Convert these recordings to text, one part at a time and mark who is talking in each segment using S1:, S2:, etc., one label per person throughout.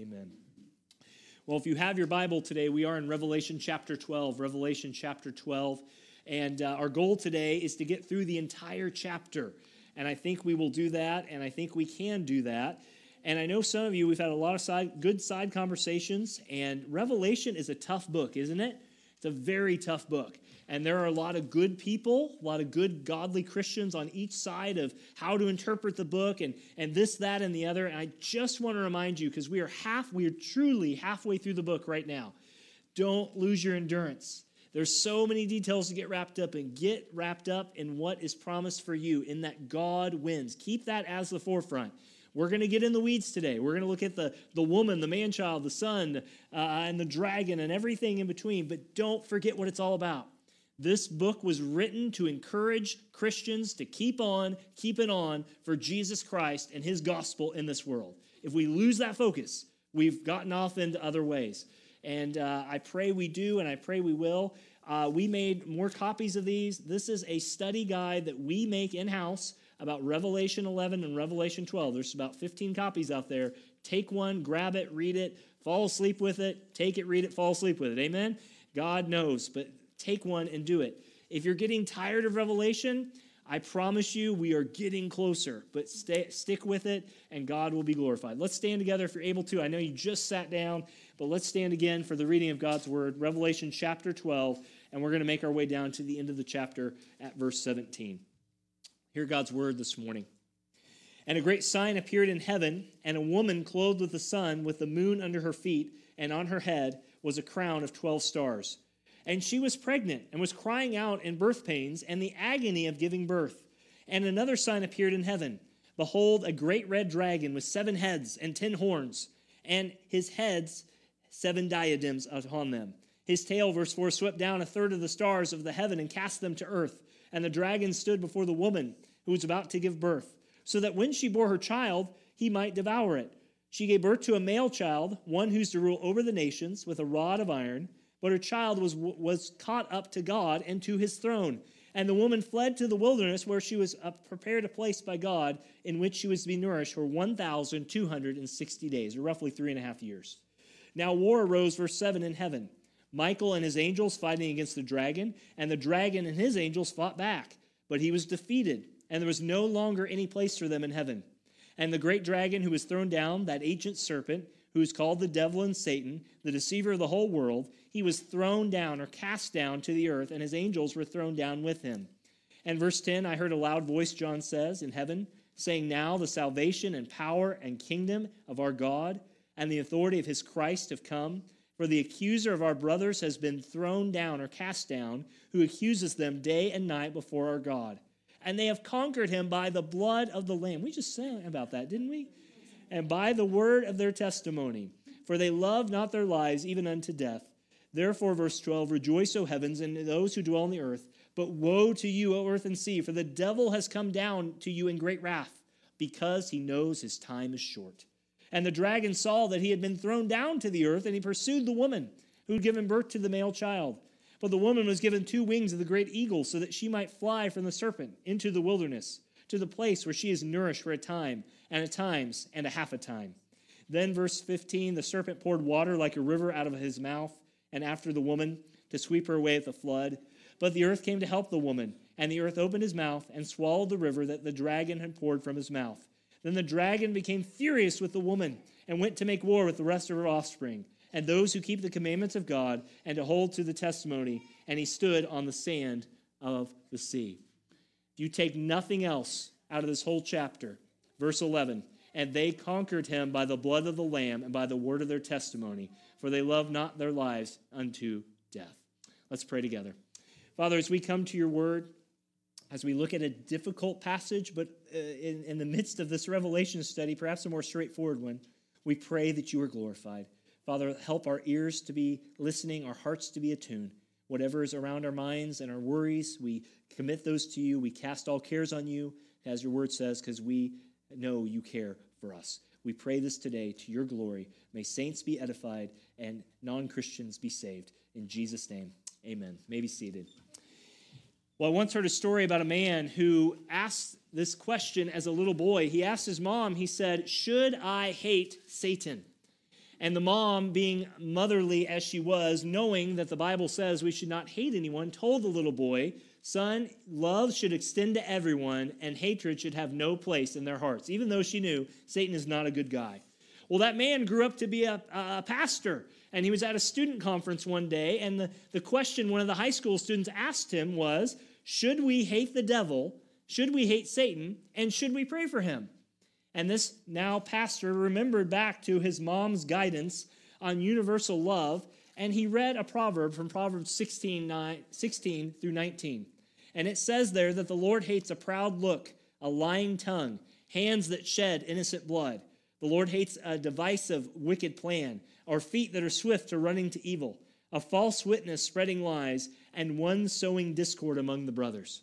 S1: Amen. Well, if you have your Bible today, we are in Revelation chapter 12. Revelation chapter 12. And uh, our goal today is to get through the entire chapter. And I think we will do that, and I think we can do that. And I know some of you, we've had a lot of side, good side conversations, and Revelation is a tough book, isn't it? It's a very tough book. And there are a lot of good people, a lot of good, godly Christians on each side of how to interpret the book and, and this, that, and the other. And I just want to remind you, because we are half, we are truly halfway through the book right now. Don't lose your endurance. There's so many details to get wrapped up in. Get wrapped up in what is promised for you, in that God wins. Keep that as the forefront. We're going to get in the weeds today. We're going to look at the, the woman, the man child, the son, uh, and the dragon, and everything in between. But don't forget what it's all about. This book was written to encourage Christians to keep on, keep it on for Jesus Christ and his gospel in this world. If we lose that focus, we've gotten off into other ways. And uh, I pray we do, and I pray we will. Uh, we made more copies of these. This is a study guide that we make in house about Revelation 11 and Revelation 12. There's about 15 copies out there. Take one, grab it, read it, fall asleep with it, take it, read it, fall asleep with it. Amen? God knows, but take one and do it. If you're getting tired of Revelation, I promise you we are getting closer, but stay, stick with it and God will be glorified. Let's stand together if you're able to. I know you just sat down, but let's stand again for the reading of God's word, Revelation chapter 12, and we're going to make our way down to the end of the chapter at verse 17. Hear God's word this morning. And a great sign appeared in heaven, and a woman clothed with the sun, with the moon under her feet, and on her head was a crown of 12 stars. And she was pregnant and was crying out in birth pains and the agony of giving birth. And another sign appeared in heaven Behold, a great red dragon with seven heads and ten horns, and his heads seven diadems upon them. His tail, verse 4, swept down a third of the stars of the heaven and cast them to earth. And the dragon stood before the woman who was about to give birth, so that when she bore her child, he might devour it. She gave birth to a male child, one who's to rule over the nations with a rod of iron. But her child was, was caught up to God and to his throne. And the woman fled to the wilderness where she was uh, prepared a place by God in which she was to be nourished for 1,260 days, or roughly three and a half years. Now war arose, verse 7, in heaven. Michael and his angels fighting against the dragon, and the dragon and his angels fought back. But he was defeated, and there was no longer any place for them in heaven. And the great dragon who was thrown down, that ancient serpent, who is called the devil and Satan, the deceiver of the whole world, he was thrown down or cast down to the earth, and his angels were thrown down with him. And verse 10 I heard a loud voice, John says, in heaven, saying, Now the salvation and power and kingdom of our God and the authority of his Christ have come. For the accuser of our brothers has been thrown down or cast down, who accuses them day and night before our God. And they have conquered him by the blood of the Lamb. We just sang about that, didn't we? And by the word of their testimony. For they loved not their lives even unto death. Therefore, verse 12 Rejoice, O heavens, and those who dwell on the earth. But woe to you, O earth and sea, for the devil has come down to you in great wrath, because he knows his time is short. And the dragon saw that he had been thrown down to the earth, and he pursued the woman who had given birth to the male child. But the woman was given two wings of the great eagle, so that she might fly from the serpent into the wilderness, to the place where she is nourished for a time, and at times, and a half a time. Then, verse 15 the serpent poured water like a river out of his mouth, and after the woman, to sweep her away at the flood. But the earth came to help the woman, and the earth opened his mouth and swallowed the river that the dragon had poured from his mouth. Then the dragon became furious with the woman and went to make war with the rest of her offspring and those who keep the commandments of God and to hold to the testimony. And he stood on the sand of the sea. If you take nothing else out of this whole chapter, verse 11, and they conquered him by the blood of the Lamb and by the word of their testimony, for they loved not their lives unto death. Let's pray together. Father, as we come to your word, as we look at a difficult passage, but uh, in, in the midst of this Revelation study, perhaps a more straightforward one, We pray that you are glorified. Father, help our ears to be listening, our hearts to be attuned. Whatever is around our minds and our worries, we commit those to you. We cast all cares on you, as your word says, because we know you care for us. We pray this today to your glory. May saints be edified and non Christians be saved. In Jesus' name, amen. May be seated. Well, I once heard a story about a man who asked this question as a little boy. He asked his mom, he said, Should I hate Satan? And the mom, being motherly as she was, knowing that the Bible says we should not hate anyone, told the little boy, Son, love should extend to everyone, and hatred should have no place in their hearts, even though she knew Satan is not a good guy. Well, that man grew up to be a, a pastor, and he was at a student conference one day, and the, the question one of the high school students asked him was, should we hate the devil? Should we hate Satan? And should we pray for him? And this now pastor remembered back to his mom's guidance on universal love, and he read a proverb from Proverbs 16, 9, 16 through 19. And it says there that the Lord hates a proud look, a lying tongue, hands that shed innocent blood. The Lord hates a divisive, wicked plan, or feet that are swift to running to evil, a false witness spreading lies, and one sowing discord among the brothers.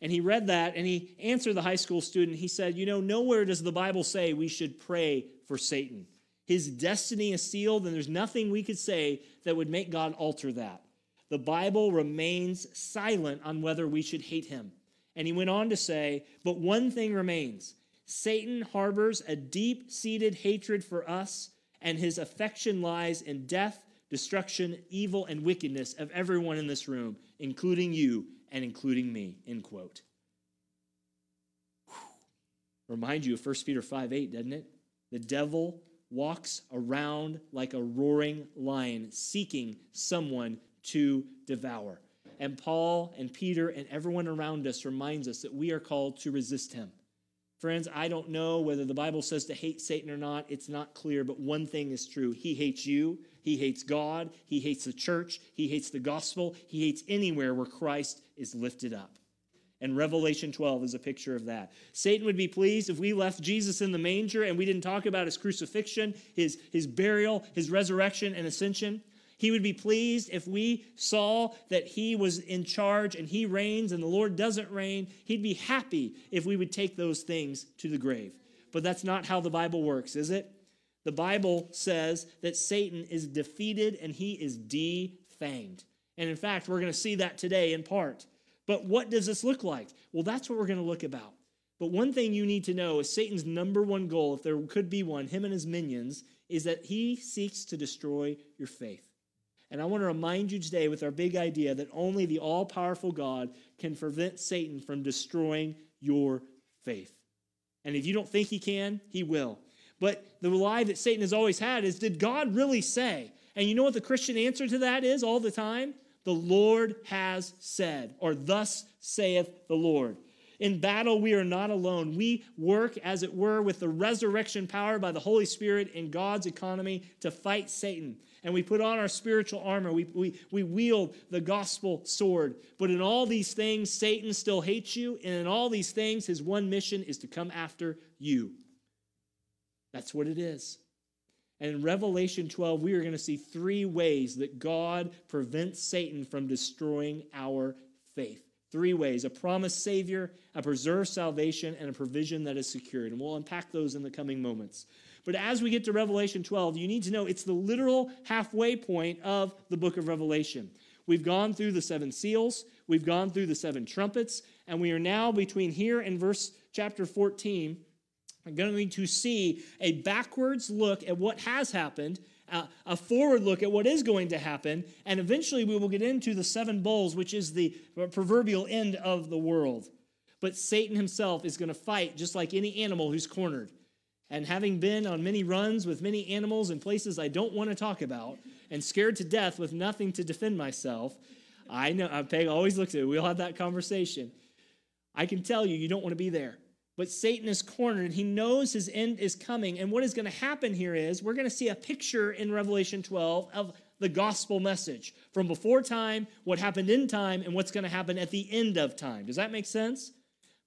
S1: And he read that and he answered the high school student. He said, You know, nowhere does the Bible say we should pray for Satan. His destiny is sealed, and there's nothing we could say that would make God alter that. The Bible remains silent on whether we should hate him. And he went on to say, But one thing remains Satan harbors a deep seated hatred for us, and his affection lies in death destruction, evil, and wickedness of everyone in this room, including you and including me. End quote. Remind you of 1 Peter 5 8, doesn't it? The devil walks around like a roaring lion, seeking someone to devour. And Paul and Peter and everyone around us reminds us that we are called to resist him. Friends, I don't know whether the Bible says to hate Satan or not. It's not clear, but one thing is true. He hates you. He hates God. He hates the church. He hates the gospel. He hates anywhere where Christ is lifted up. And Revelation 12 is a picture of that. Satan would be pleased if we left Jesus in the manger and we didn't talk about his crucifixion, his, his burial, his resurrection, and ascension. He would be pleased if we saw that he was in charge and he reigns and the Lord doesn't reign. He'd be happy if we would take those things to the grave. But that's not how the Bible works, is it? The Bible says that Satan is defeated and he is defanged. And in fact, we're going to see that today in part. But what does this look like? Well, that's what we're going to look about. But one thing you need to know is Satan's number one goal, if there could be one, him and his minions, is that he seeks to destroy your faith. And I want to remind you today with our big idea that only the all powerful God can prevent Satan from destroying your faith. And if you don't think he can, he will. But the lie that Satan has always had is did God really say? And you know what the Christian answer to that is all the time? The Lord has said, or thus saith the Lord. In battle, we are not alone. We work, as it were, with the resurrection power by the Holy Spirit in God's economy to fight Satan and we put on our spiritual armor. We, we, we wield the gospel sword. But in all these things, Satan still hates you. And in all these things, his one mission is to come after you. That's what it is. And in Revelation 12, we are going to see three ways that God prevents Satan from destroying our faith. Three ways a promised Savior, a preserved salvation, and a provision that is secured. And we'll unpack those in the coming moments. But as we get to Revelation 12, you need to know it's the literal halfway point of the book of Revelation. We've gone through the seven seals, we've gone through the seven trumpets, and we are now between here and verse chapter 14 going to see a backwards look at what has happened, uh, a forward look at what is going to happen, and eventually we will get into the seven bowls, which is the proverbial end of the world. But Satan himself is going to fight just like any animal who's cornered. And having been on many runs with many animals in places I don't want to talk about, and scared to death with nothing to defend myself, I know, uh, Peg always looks at it. We'll have that conversation. I can tell you, you don't want to be there. But Satan is cornered. He knows his end is coming. And what is going to happen here is we're going to see a picture in Revelation 12 of the gospel message from before time, what happened in time, and what's going to happen at the end of time. Does that make sense?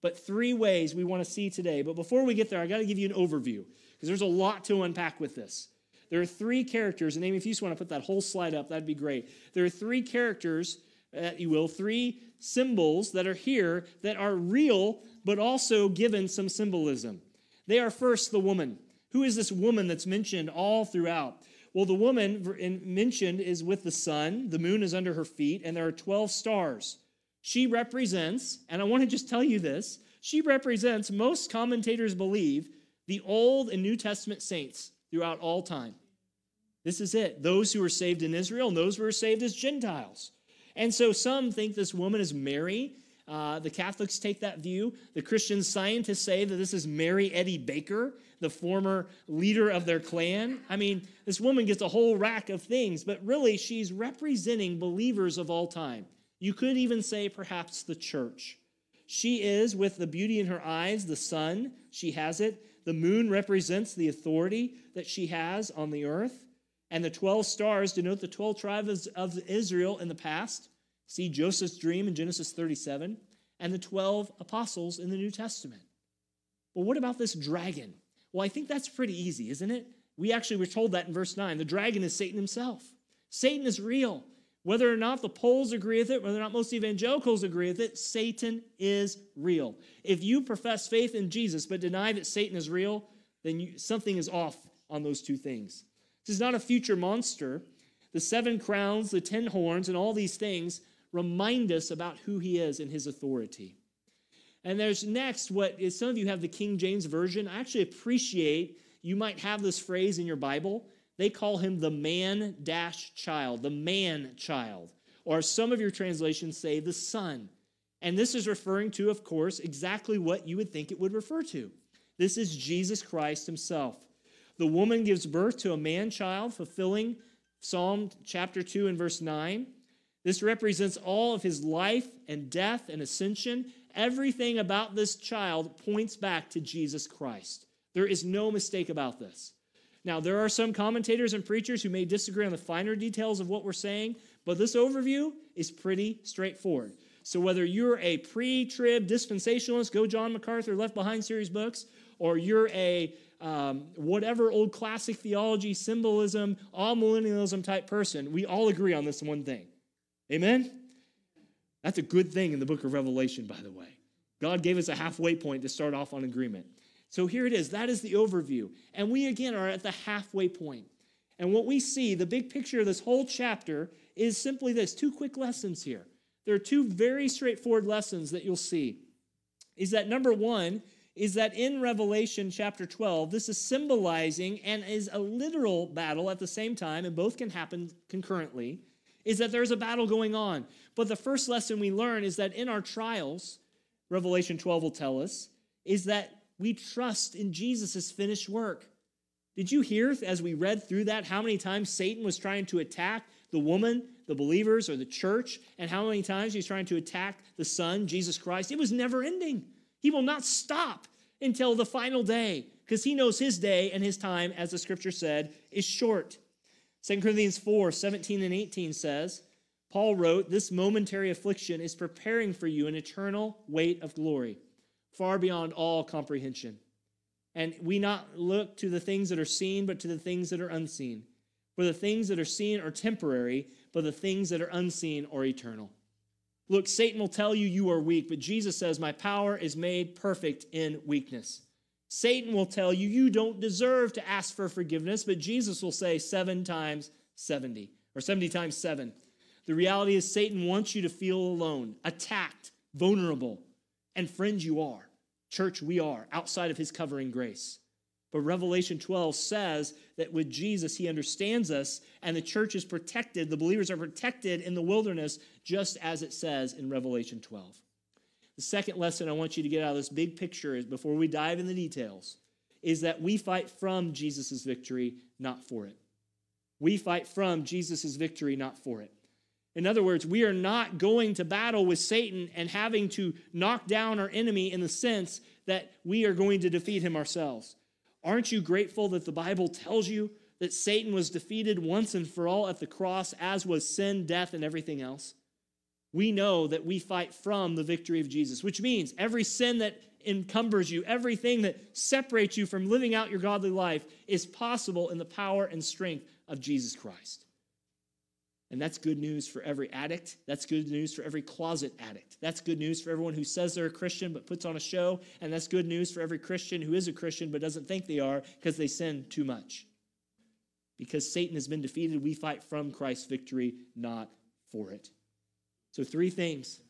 S1: But three ways we want to see today. But before we get there, I got to give you an overview. because there's a lot to unpack with this. There are three characters, and Amy, if you just want to put that whole slide up, that'd be great. There are three characters, uh, you will, three symbols that are here that are real, but also given some symbolism. They are first the woman. Who is this woman that's mentioned all throughout? Well, the woman mentioned is with the sun, the moon is under her feet, and there are 12 stars. She represents, and I want to just tell you this, she represents, most commentators believe, the Old and New Testament saints throughout all time. This is it. Those who were saved in Israel and those who were saved as Gentiles. And so some think this woman is Mary. Uh, the Catholics take that view. The Christian scientists say that this is Mary Eddie Baker, the former leader of their clan. I mean, this woman gets a whole rack of things, but really she's representing believers of all time. You could even say perhaps the church. She is, with the beauty in her eyes, the sun, she has it. The moon represents the authority that she has on the earth. And the 12 stars denote the 12 tribes of Israel in the past. See Joseph's dream in Genesis 37, and the 12 apostles in the New Testament. Well, what about this dragon? Well, I think that's pretty easy, isn't it? We actually were told that in verse 9. The dragon is Satan himself. Satan is real. Whether or not the polls agree with it, whether or not most evangelicals agree with it, Satan is real. If you profess faith in Jesus but deny that Satan is real, then you, something is off on those two things. This is not a future monster. The seven crowns, the ten horns, and all these things remind us about who he is and his authority. And there's next what is some of you have the King James Version. I actually appreciate you might have this phrase in your Bible. They call him the man dash child, the man child. Or some of your translations say the son. And this is referring to, of course, exactly what you would think it would refer to. This is Jesus Christ himself. The woman gives birth to a man child, fulfilling Psalm chapter 2 and verse 9. This represents all of his life and death and ascension. Everything about this child points back to Jesus Christ. There is no mistake about this. Now, there are some commentators and preachers who may disagree on the finer details of what we're saying, but this overview is pretty straightforward. So, whether you're a pre trib dispensationalist, go John MacArthur Left Behind series books, or you're a um, whatever old classic theology, symbolism, amillennialism type person, we all agree on this one thing. Amen? That's a good thing in the book of Revelation, by the way. God gave us a halfway point to start off on agreement. So here it is. That is the overview. And we again are at the halfway point. And what we see, the big picture of this whole chapter, is simply this two quick lessons here. There are two very straightforward lessons that you'll see. Is that number one, is that in Revelation chapter 12, this is symbolizing and is a literal battle at the same time, and both can happen concurrently, is that there's a battle going on. But the first lesson we learn is that in our trials, Revelation 12 will tell us, is that we trust in Jesus' finished work. Did you hear as we read through that how many times Satan was trying to attack the woman, the believers, or the church, and how many times he's trying to attack the Son, Jesus Christ? It was never ending. He will not stop until the final day because he knows his day and his time, as the scripture said, is short. 2 Corinthians 4 17 and 18 says, Paul wrote, This momentary affliction is preparing for you an eternal weight of glory far beyond all comprehension. And we not look to the things that are seen, but to the things that are unseen. For the things that are seen are temporary, but the things that are unseen are eternal. Look, Satan will tell you you are weak, but Jesus says, My power is made perfect in weakness. Satan will tell you you don't deserve to ask for forgiveness, but Jesus will say seven times 70, or 70 times seven. The reality is, Satan wants you to feel alone, attacked, vulnerable. And friends, you are. Church, we are outside of his covering grace. But Revelation 12 says that with Jesus, he understands us, and the church is protected. The believers are protected in the wilderness, just as it says in Revelation 12. The second lesson I want you to get out of this big picture is before we dive in the details is that we fight from Jesus' victory, not for it. We fight from Jesus' victory, not for it. In other words, we are not going to battle with Satan and having to knock down our enemy in the sense that we are going to defeat him ourselves. Aren't you grateful that the Bible tells you that Satan was defeated once and for all at the cross, as was sin, death, and everything else? We know that we fight from the victory of Jesus, which means every sin that encumbers you, everything that separates you from living out your godly life is possible in the power and strength of Jesus Christ. And that's good news for every addict. That's good news for every closet addict. That's good news for everyone who says they're a Christian but puts on a show. And that's good news for every Christian who is a Christian but doesn't think they are because they sin too much. Because Satan has been defeated, we fight from Christ's victory, not for it. So, three things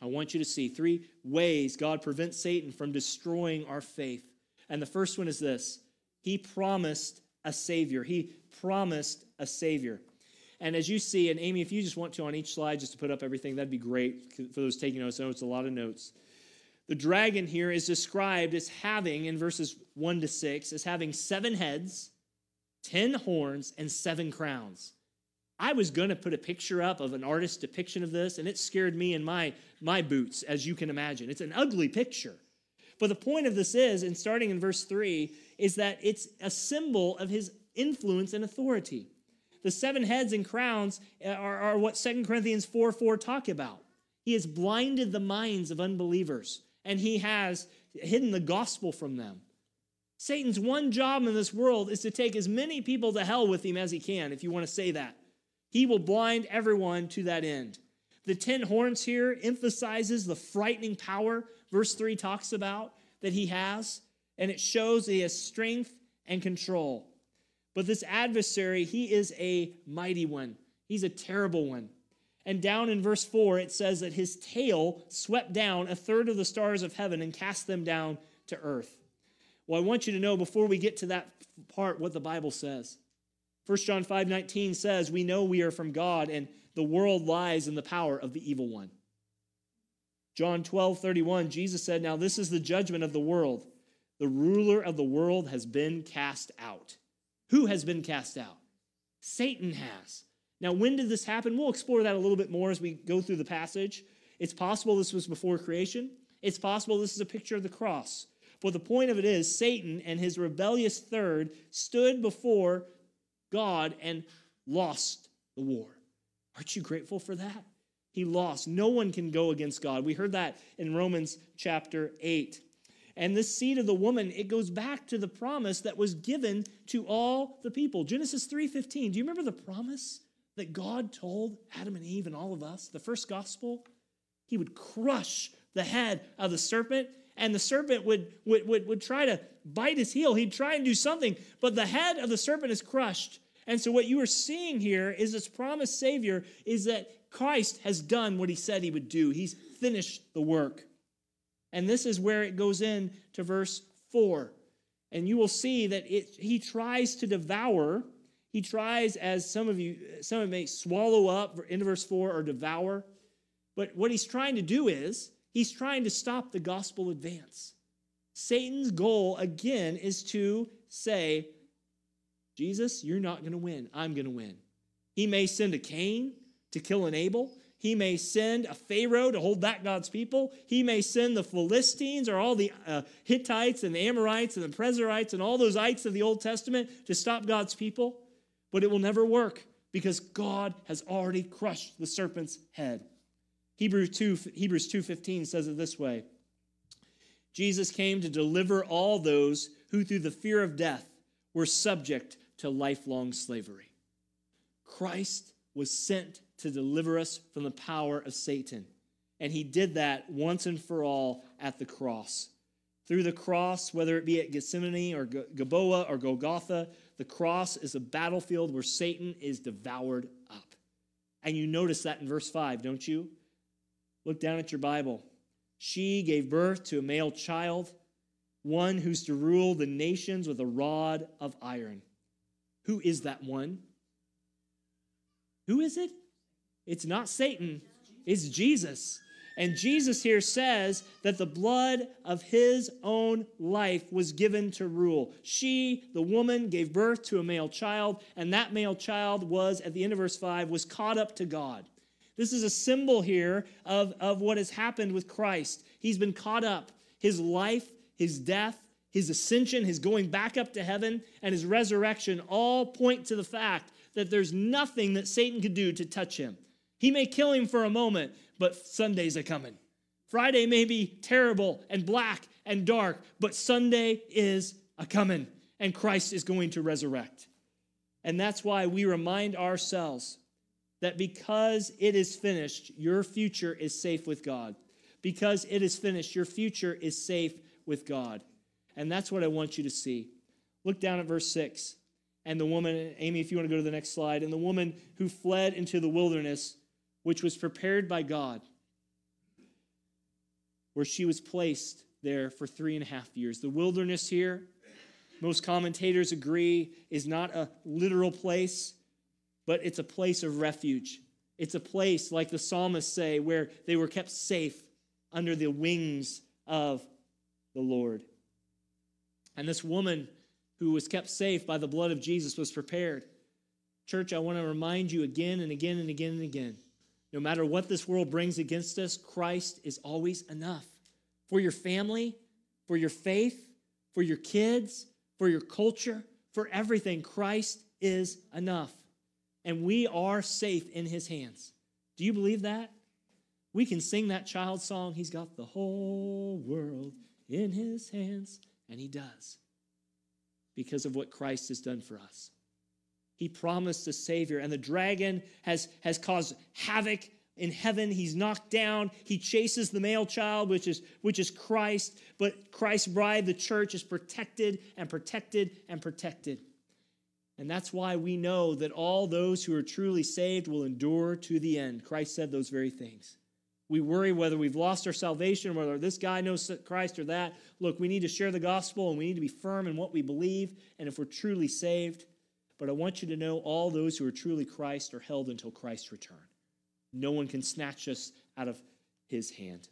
S1: I want you to see three ways God prevents Satan from destroying our faith. And the first one is this He promised a Savior. He promised a Savior. And as you see, and Amy, if you just want to on each slide just to put up everything, that'd be great for those taking notes. I know it's a lot of notes. The dragon here is described as having, in verses 1 to 6, as having seven heads, ten horns, and seven crowns. I was going to put a picture up of an artist's depiction of this, and it scared me in my, my boots, as you can imagine. It's an ugly picture. But the point of this is, and starting in verse 3, is that it's a symbol of his influence and authority. The seven heads and crowns uh, are, are what 2 Corinthians 4 4 talk about. He has blinded the minds of unbelievers, and he has hidden the gospel from them. Satan's one job in this world is to take as many people to hell with him as he can, if you want to say that. He will blind everyone to that end. The ten horns here emphasizes the frightening power verse 3 talks about that he has, and it shows he has strength and control. But this adversary, he is a mighty one. He's a terrible one. And down in verse 4, it says that his tail swept down a third of the stars of heaven and cast them down to earth. Well, I want you to know before we get to that part what the Bible says. 1 John 5 19 says, We know we are from God, and the world lies in the power of the evil one. John 12 31, Jesus said, Now this is the judgment of the world. The ruler of the world has been cast out. Who has been cast out? Satan has. Now, when did this happen? We'll explore that a little bit more as we go through the passage. It's possible this was before creation. It's possible this is a picture of the cross. But the point of it is, Satan and his rebellious third stood before God and lost the war. Aren't you grateful for that? He lost. No one can go against God. We heard that in Romans chapter 8. And this seed of the woman, it goes back to the promise that was given to all the people. Genesis 3:15. Do you remember the promise that God told Adam and Eve and all of us? The first gospel, he would crush the head of the serpent and the serpent would, would, would, would try to bite his heel. He'd try and do something, but the head of the serpent is crushed and so what you are seeing here is this promised Savior is that Christ has done what he said he would do. He's finished the work. And this is where it goes in to verse 4. And you will see that it, he tries to devour. He tries, as some of you, some of may swallow up into verse 4 or devour. But what he's trying to do is he's trying to stop the gospel advance. Satan's goal, again, is to say, Jesus, you're not going to win. I'm going to win. He may send a Cain to kill an Abel. He may send a Pharaoh to hold back God's people. He may send the Philistines or all the uh, Hittites and the Amorites and the Perizzites and all those ites of the Old Testament to stop God's people. But it will never work because God has already crushed the serpent's head. Hebrews 2, Hebrews 2.15 says it this way. Jesus came to deliver all those who through the fear of death were subject to lifelong slavery. Christ was sent to deliver us from the power of Satan. And he did that once and for all at the cross. Through the cross, whether it be at Gethsemane or Gilboa or Golgotha, the cross is a battlefield where Satan is devoured up. And you notice that in verse 5, don't you? Look down at your Bible. She gave birth to a male child, one who's to rule the nations with a rod of iron. Who is that one? Who is it? It's not Satan, it's Jesus. And Jesus here says that the blood of his own life was given to rule. She, the woman, gave birth to a male child, and that male child was, at the end of verse 5, was caught up to God. This is a symbol here of, of what has happened with Christ. He's been caught up. His life, his death, his ascension, his going back up to heaven, and his resurrection all point to the fact that there's nothing that Satan could do to touch him. He may kill him for a moment, but Sunday's a coming. Friday may be terrible and black and dark, but Sunday is a coming and Christ is going to resurrect. And that's why we remind ourselves that because it is finished, your future is safe with God. Because it is finished, your future is safe with God. And that's what I want you to see. Look down at verse 6. And the woman, Amy, if you want to go to the next slide, and the woman who fled into the wilderness, which was prepared by God, where she was placed there for three and a half years. The wilderness here, most commentators agree, is not a literal place, but it's a place of refuge. It's a place, like the psalmists say, where they were kept safe under the wings of the Lord. And this woman who was kept safe by the blood of Jesus was prepared. Church, I want to remind you again and again and again and again no matter what this world brings against us, Christ is always enough for your family, for your faith, for your kids, for your culture, for everything. Christ is enough. And we are safe in his hands. Do you believe that? We can sing that child song, He's got the whole world in His hands, and He does because of what Christ has done for us. He promised a Savior, and the dragon has, has caused havoc in heaven. He's knocked down. He chases the male child, which is, which is Christ, but Christ's bride, the church, is protected and protected and protected. And that's why we know that all those who are truly saved will endure to the end. Christ said those very things. We worry whether we've lost our salvation, whether this guy knows Christ or that. Look, we need to share the gospel and we need to be firm in what we believe and if we're truly saved. But I want you to know all those who are truly Christ are held until Christ's return. No one can snatch us out of his hand.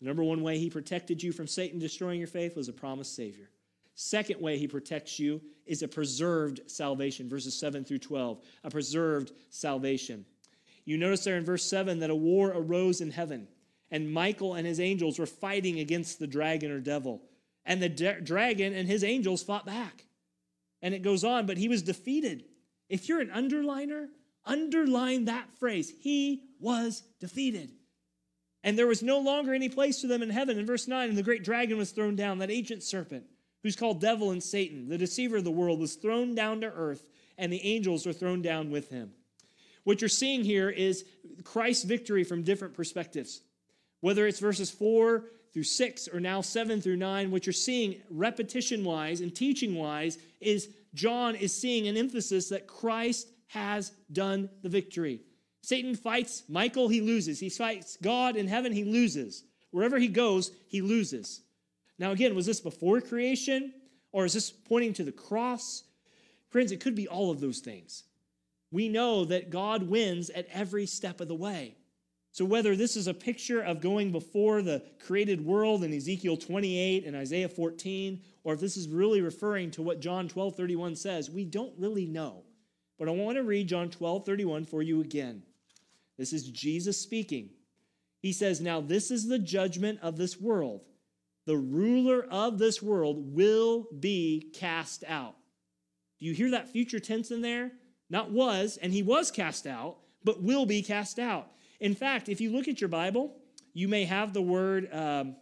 S1: The number one way he protected you from Satan destroying your faith was a promised Savior. Second way he protects you is a preserved salvation, verses 7 through 12. A preserved salvation. You notice there in verse 7 that a war arose in heaven, and Michael and his angels were fighting against the dragon or devil. And the de- dragon and his angels fought back. And it goes on, but he was defeated. If you're an underliner, underline that phrase. He was defeated. And there was no longer any place for them in heaven. In verse 9, and the great dragon was thrown down, that ancient serpent, who's called Devil and Satan, the deceiver of the world, was thrown down to earth, and the angels were thrown down with him. What you're seeing here is Christ's victory from different perspectives. Whether it's verses 4 through 6 or now 7 through 9, what you're seeing repetition wise and teaching wise is John is seeing an emphasis that Christ has done the victory. Satan fights Michael, he loses. He fights God in heaven, he loses. Wherever he goes, he loses. Now, again, was this before creation or is this pointing to the cross? Friends, it could be all of those things we know that God wins at every step of the way. So, whether this is a picture of going before the created world in Ezekiel 28 and Isaiah 14, or if this is really referring to what John 12 31 says, we don't really know. But I want to read John 12 31 for you again. This is Jesus speaking. He says, Now this is the judgment of this world. The ruler of this world will be cast out. Do you hear that future tense in there? Not was, and he was cast out, but will be cast out. In fact, if you look at your Bible, you may have the word, um,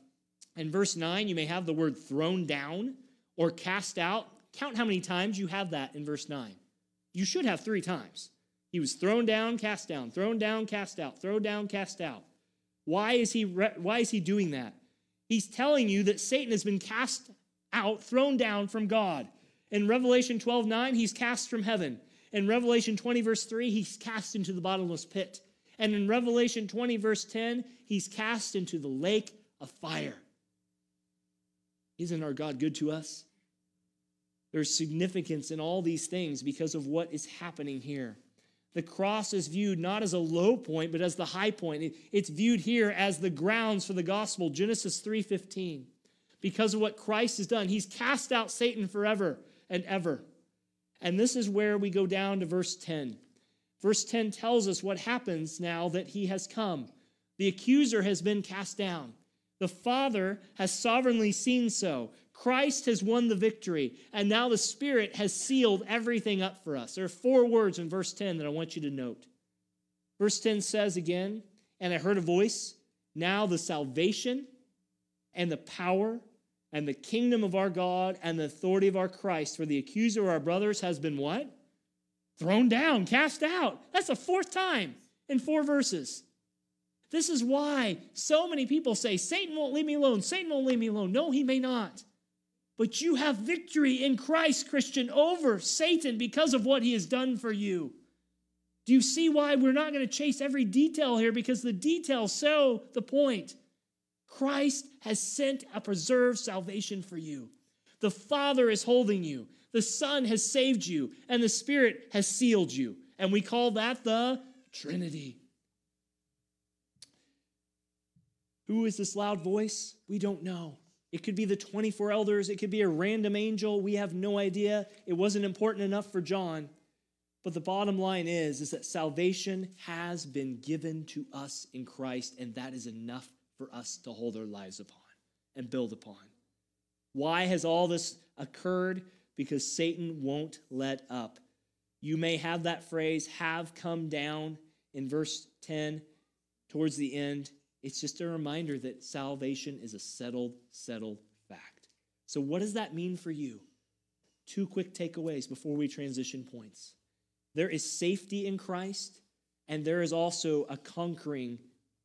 S1: in verse 9, you may have the word thrown down or cast out. Count how many times you have that in verse 9. You should have three times. He was thrown down, cast down, thrown down, cast out, thrown down, cast out. Why is he, why is he doing that? He's telling you that Satan has been cast out, thrown down from God. In Revelation 12 9, he's cast from heaven. In Revelation 20, verse 3, he's cast into the bottomless pit. And in Revelation 20, verse 10, he's cast into the lake of fire. Isn't our God good to us? There's significance in all these things because of what is happening here. The cross is viewed not as a low point, but as the high point. It's viewed here as the grounds for the gospel, Genesis 3:15. Because of what Christ has done, he's cast out Satan forever and ever. And this is where we go down to verse 10. Verse 10 tells us what happens now that he has come. The accuser has been cast down. The Father has sovereignly seen so. Christ has won the victory, and now the Spirit has sealed everything up for us. There are four words in verse 10 that I want you to note. Verse 10 says again, And I heard a voice, now the salvation and the power and the kingdom of our God and the authority of our Christ. For the accuser of our brothers has been what? Thrown down, cast out. That's the fourth time in four verses. This is why so many people say, Satan won't leave me alone. Satan won't leave me alone. No, he may not. But you have victory in Christ, Christian, over Satan because of what he has done for you. Do you see why we're not going to chase every detail here? Because the details show the point. Christ has sent a preserved salvation for you. The Father is holding you, the Son has saved you, and the Spirit has sealed you. And we call that the Trinity. Who is this loud voice? We don't know. It could be the 24 elders, it could be a random angel. We have no idea. It wasn't important enough for John. But the bottom line is is that salvation has been given to us in Christ and that is enough for us to hold our lives upon and build upon. Why has all this occurred? Because Satan won't let up. You may have that phrase have come down in verse 10 towards the end. It's just a reminder that salvation is a settled, settled fact. So, what does that mean for you? Two quick takeaways before we transition points. There is safety in Christ, and there is also a conquering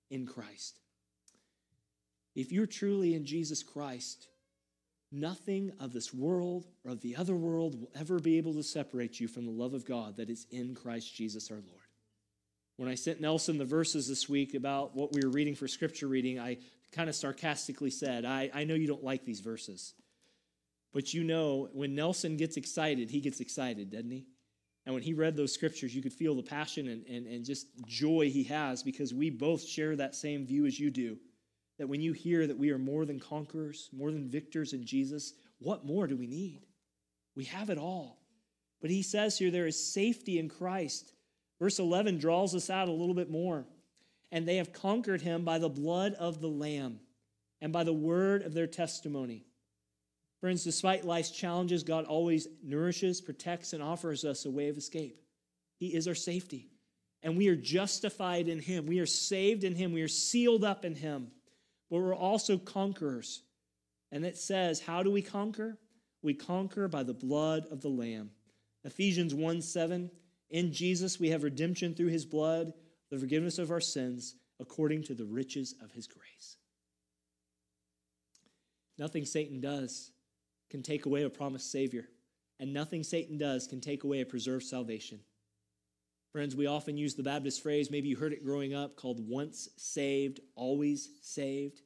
S1: in Christ. If you're truly in Jesus Christ, nothing of this world or of the other world will ever be able to separate you from the love of God that is in Christ Jesus our Lord. When I sent Nelson the verses this week about what we were reading for scripture reading, I kind of sarcastically said, I, I know you don't like these verses. But you know, when Nelson gets excited, he gets excited, doesn't he? And when he read those scriptures, you could feel the passion and, and, and just joy he has because we both share that same view as you do. That when you hear that we are more than conquerors, more than victors in Jesus, what more do we need? We have it all. But he says here there is safety in Christ. Verse 11 draws us out a little bit more. And they have conquered him by the blood of the Lamb and by the word of their testimony. Friends, despite life's challenges, God always nourishes, protects, and offers us a way of escape. He is our safety. And we are justified in Him. We are saved in Him. We are sealed up in Him. But we're also conquerors. And it says, How do we conquer? We conquer by the blood of the Lamb. Ephesians 1 7 in Jesus, we have redemption through his blood, the forgiveness of our sins, according to the riches of his grace. Nothing Satan does can take away a promised Savior, and nothing Satan does can take away a preserved salvation. Friends, we often use the Baptist phrase, maybe you heard it growing up, called once saved, always saved.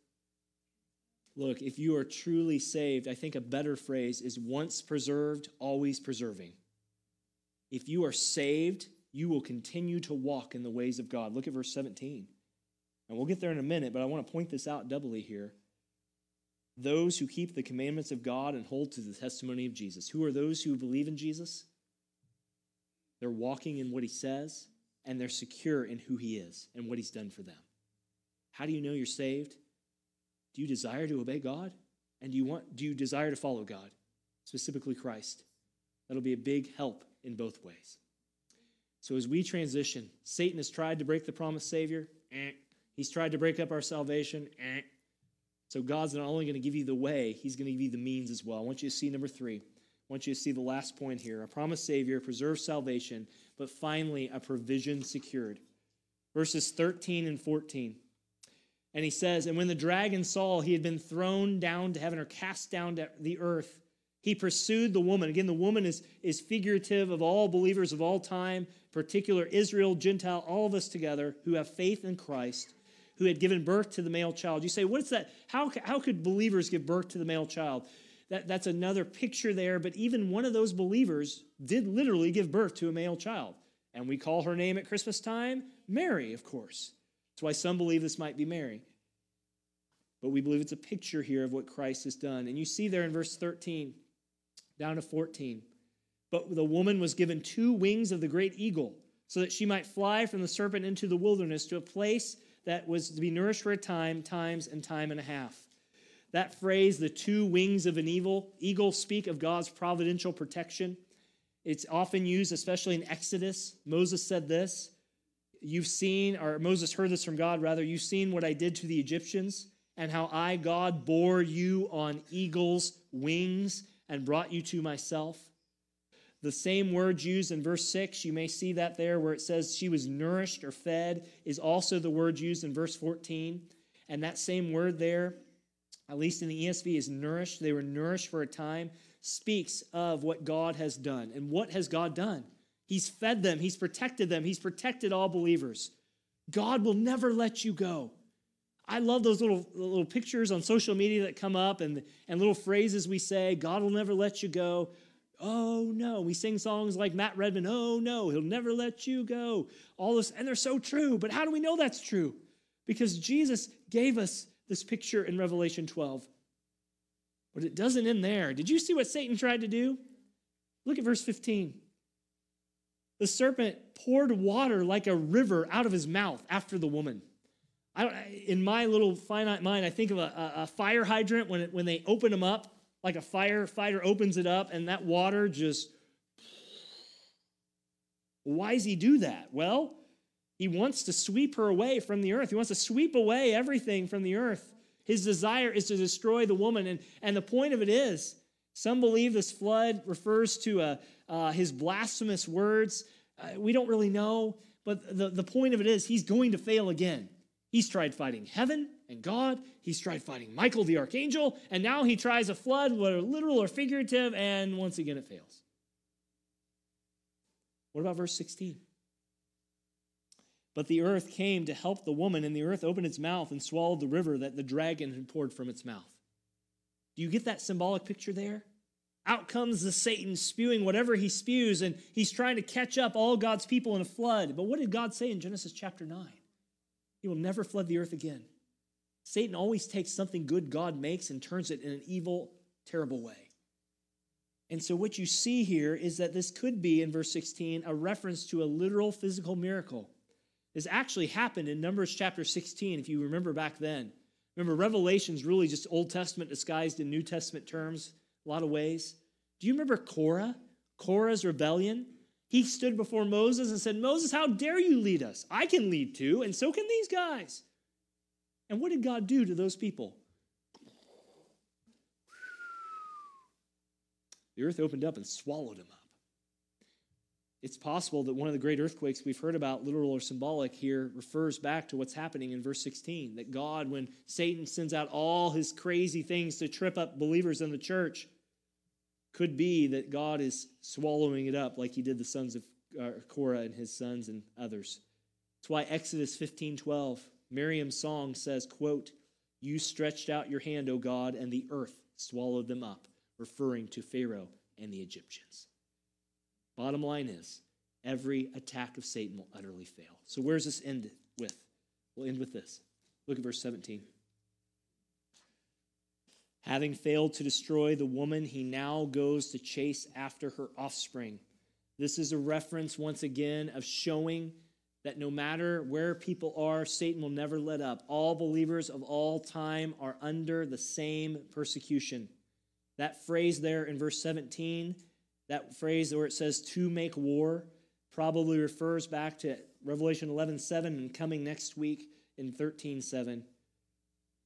S1: Look, if you are truly saved, I think a better phrase is once preserved, always preserving. If you are saved, you will continue to walk in the ways of God. Look at verse 17. And we'll get there in a minute, but I want to point this out doubly here. Those who keep the commandments of God and hold to the testimony of Jesus. Who are those who believe in Jesus? They're walking in what he says, and they're secure in who he is and what he's done for them. How do you know you're saved? Do you desire to obey God? And do you want do you desire to follow God, specifically Christ? That'll be a big help in both ways. So as we transition, Satan has tried to break the promised Savior. Eh. He's tried to break up our salvation. Eh. So God's not only going to give you the way, He's going to give you the means as well. I want you to see number three. I want you to see the last point here. A promised Savior preserves salvation, but finally, a provision secured. Verses 13 and 14. And he says, And when the dragon saw he had been thrown down to heaven or cast down to the earth, he pursued the woman. Again, the woman is, is figurative of all believers of all time, particular Israel, Gentile, all of us together who have faith in Christ, who had given birth to the male child. You say, what is that? How, how could believers give birth to the male child? That, that's another picture there, but even one of those believers did literally give birth to a male child. And we call her name at Christmas time Mary, of course. That's why some believe this might be Mary. But we believe it's a picture here of what Christ has done. And you see there in verse 13, down to 14. But the woman was given two wings of the great eagle, so that she might fly from the serpent into the wilderness to a place that was to be nourished for a time, times, and time and a half. That phrase, the two wings of an evil, eagle, speak of God's providential protection. It's often used, especially in Exodus. Moses said this You've seen, or Moses heard this from God, rather, you've seen what I did to the Egyptians, and how I, God, bore you on eagle's wings and brought you to myself. The same word used in verse 6, you may see that there where it says she was nourished or fed, is also the word used in verse 14. And that same word there, at least in the ESV, is nourished. They were nourished for a time, speaks of what God has done. And what has God done? He's fed them, He's protected them, He's protected all believers. God will never let you go. I love those little, little pictures on social media that come up and, and little phrases we say God will never let you go. Oh no. We sing songs like Matt Redman, oh no, he'll never let you go. All this, and they're so true. But how do we know that's true? Because Jesus gave us this picture in Revelation 12. But it doesn't end there. Did you see what Satan tried to do? Look at verse 15. The serpent poured water like a river out of his mouth after the woman. I don't, in my little finite mind, I think of a, a fire hydrant when, it, when they open them up, like a firefighter opens it up, and that water just. Why does he do that? Well, he wants to sweep her away from the earth. He wants to sweep away everything from the earth. His desire is to destroy the woman. And, and the point of it is, some believe this flood refers to uh, uh, his blasphemous words. Uh, we don't really know, but the, the point of it is, he's going to fail again. He's tried fighting heaven and God. He's tried fighting Michael the archangel. And now he tries a flood, whether literal or figurative, and once again it fails. What about verse 16? But the earth came to help the woman, and the earth opened its mouth and swallowed the river that the dragon had poured from its mouth. Do you get that symbolic picture there? Out comes the Satan spewing whatever he spews, and he's trying to catch up all God's people in a flood. But what did God say in Genesis chapter 9? He will never flood the earth again. Satan always takes something good God makes and turns it in an evil, terrible way. And so, what you see here is that this could be, in verse 16, a reference to a literal physical miracle. This actually happened in Numbers chapter 16, if you remember back then. Remember, Revelation's really just Old Testament disguised in New Testament terms, a lot of ways. Do you remember Korah? Korah's rebellion? He stood before Moses and said, Moses, how dare you lead us? I can lead too, and so can these guys. And what did God do to those people? The earth opened up and swallowed them up. It's possible that one of the great earthquakes we've heard about, literal or symbolic, here refers back to what's happening in verse 16. That God, when Satan sends out all his crazy things to trip up believers in the church, could be that God is swallowing it up like he did the sons of uh, Korah and his sons and others. That's why Exodus 15 12, Miriam's song says, quote, You stretched out your hand, O God, and the earth swallowed them up, referring to Pharaoh and the Egyptians. Bottom line is, every attack of Satan will utterly fail. So, where does this end with? We'll end with this. Look at verse 17. Having failed to destroy the woman, he now goes to chase after her offspring. This is a reference, once again, of showing that no matter where people are, Satan will never let up. All believers of all time are under the same persecution. That phrase there in verse 17 that phrase where it says to make war probably refers back to Revelation 11 7 and coming next week in 13 7.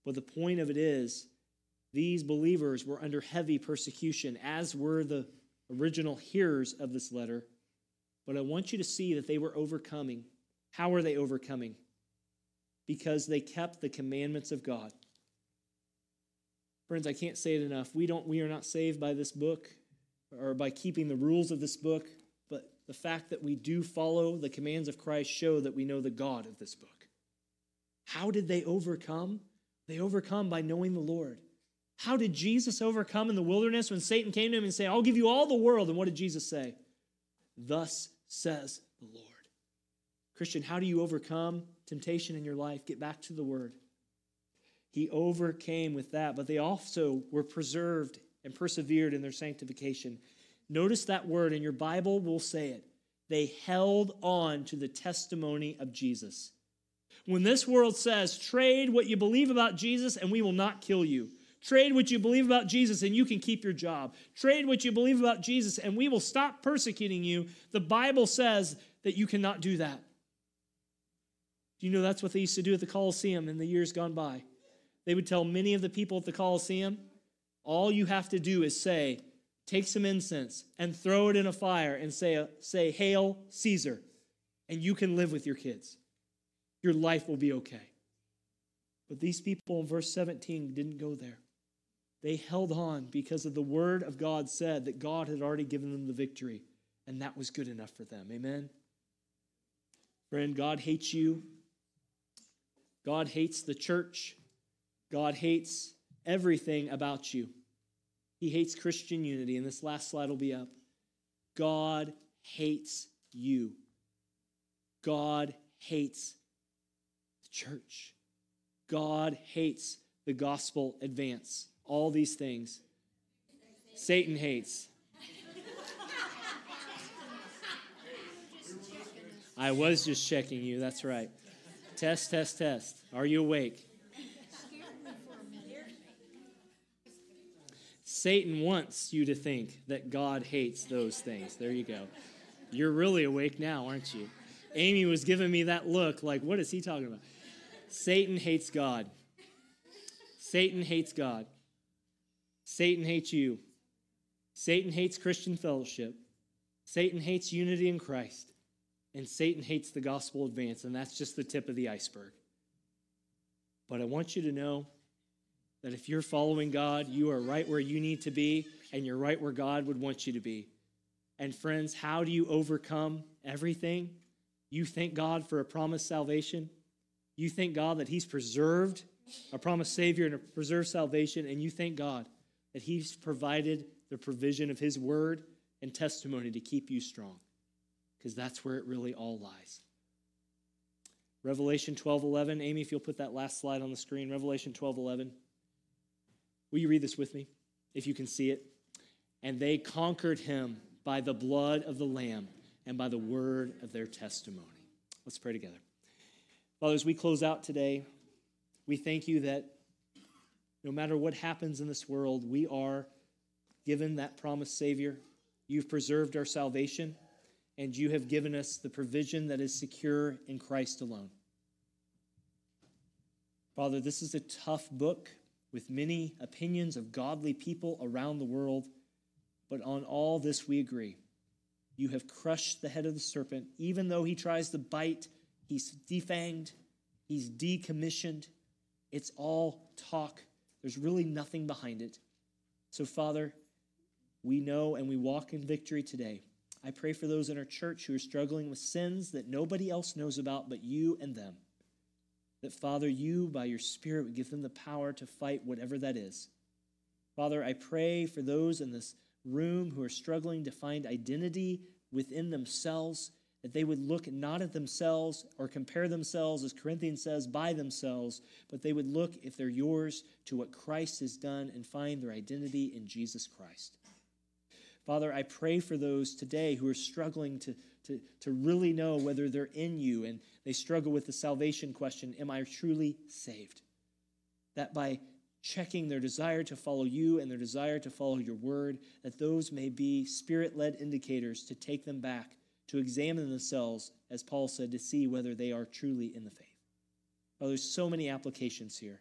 S1: But the point of it is, these believers were under heavy persecution, as were the original hearers of this letter. But I want you to see that they were overcoming. How were they overcoming? Because they kept the commandments of God. Friends, I can't say it enough. We don't we are not saved by this book or by keeping the rules of this book, but the fact that we do follow the commands of Christ show that we know the God of this book. How did they overcome? They overcome by knowing the Lord. How did Jesus overcome in the wilderness when Satan came to him and said, I'll give you all the world? And what did Jesus say? Thus says the Lord. Christian, how do you overcome temptation in your life? Get back to the Word. He overcame with that, but they also were preserved and persevered in their sanctification. Notice that word, and your Bible will say it. They held on to the testimony of Jesus. When this world says, trade what you believe about Jesus and we will not kill you. Trade what you believe about Jesus and you can keep your job. Trade what you believe about Jesus and we will stop persecuting you. The Bible says that you cannot do that. Do you know that's what they used to do at the Colosseum in the years gone by? They would tell many of the people at the Colosseum, all you have to do is say, take some incense and throw it in a fire and say, say Hail Caesar, and you can live with your kids. Your life will be okay. But these people in verse 17 didn't go there. They held on because of the word of God said that God had already given them the victory, and that was good enough for them. Amen. Friend, God hates you. God hates the church. God hates everything about you. He hates Christian unity, and this last slide will be up. God hates you. God hates the church. God hates the gospel advance. All these things. Satan hates. I was just checking you. That's right. Test, test, test. Are you awake? Satan wants you to think that God hates those things. There you go. You're really awake now, aren't you? Amy was giving me that look like, what is he talking about? Satan hates God. Satan hates God. Satan hates you. Satan hates Christian fellowship. Satan hates unity in Christ. And Satan hates the gospel advance. And that's just the tip of the iceberg. But I want you to know that if you're following God, you are right where you need to be, and you're right where God would want you to be. And friends, how do you overcome everything? You thank God for a promised salvation. You thank God that He's preserved a promised Savior and a preserved salvation, and you thank God that He's provided the provision of His word and testimony to keep you strong, because that's where it really all lies. Revelation 12 11. Amy, if you'll put that last slide on the screen. Revelation 12 11. Will you read this with me, if you can see it? And they conquered him by the blood of the Lamb and by the word of their testimony. Let's pray together. Father, as we close out today, we thank you that no matter what happens in this world, we are given that promised Savior. You've preserved our salvation, and you have given us the provision that is secure in Christ alone. Father, this is a tough book with many opinions of godly people around the world, but on all this we agree. You have crushed the head of the serpent. Even though he tries to bite, he's defanged, he's decommissioned. It's all talk. There's really nothing behind it. So, Father, we know and we walk in victory today. I pray for those in our church who are struggling with sins that nobody else knows about but you and them. That, Father, you, by your Spirit, would give them the power to fight whatever that is. Father, I pray for those in this room who are struggling to find identity within themselves, that they would look not at themselves or compare themselves, as Corinthians says, by themselves, but they would look, if they're yours, to what Christ has done and find their identity in Jesus Christ. Father, I pray for those today who are struggling to, to, to really know whether they're in you and they struggle with the salvation question Am I truly saved? That by checking their desire to follow you and their desire to follow your word, that those may be spirit led indicators to take them back, to examine themselves, as Paul said, to see whether they are truly in the faith. Well, there's so many applications here,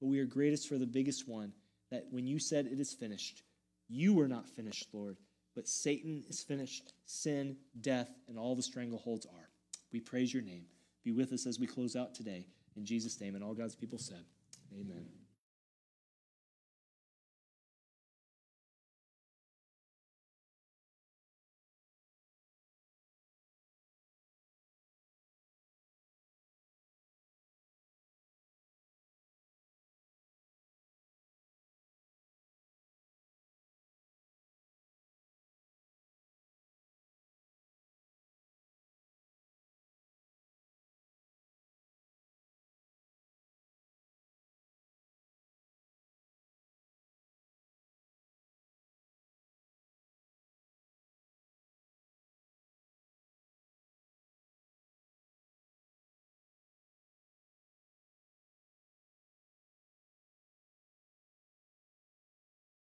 S1: but we are greatest for the biggest one that when you said it is finished, you were not finished, Lord, but Satan is finished. Sin, death, and all the strangleholds are. We praise your name. Be with us as we close out today. In Jesus' name, and all God's people said, Amen.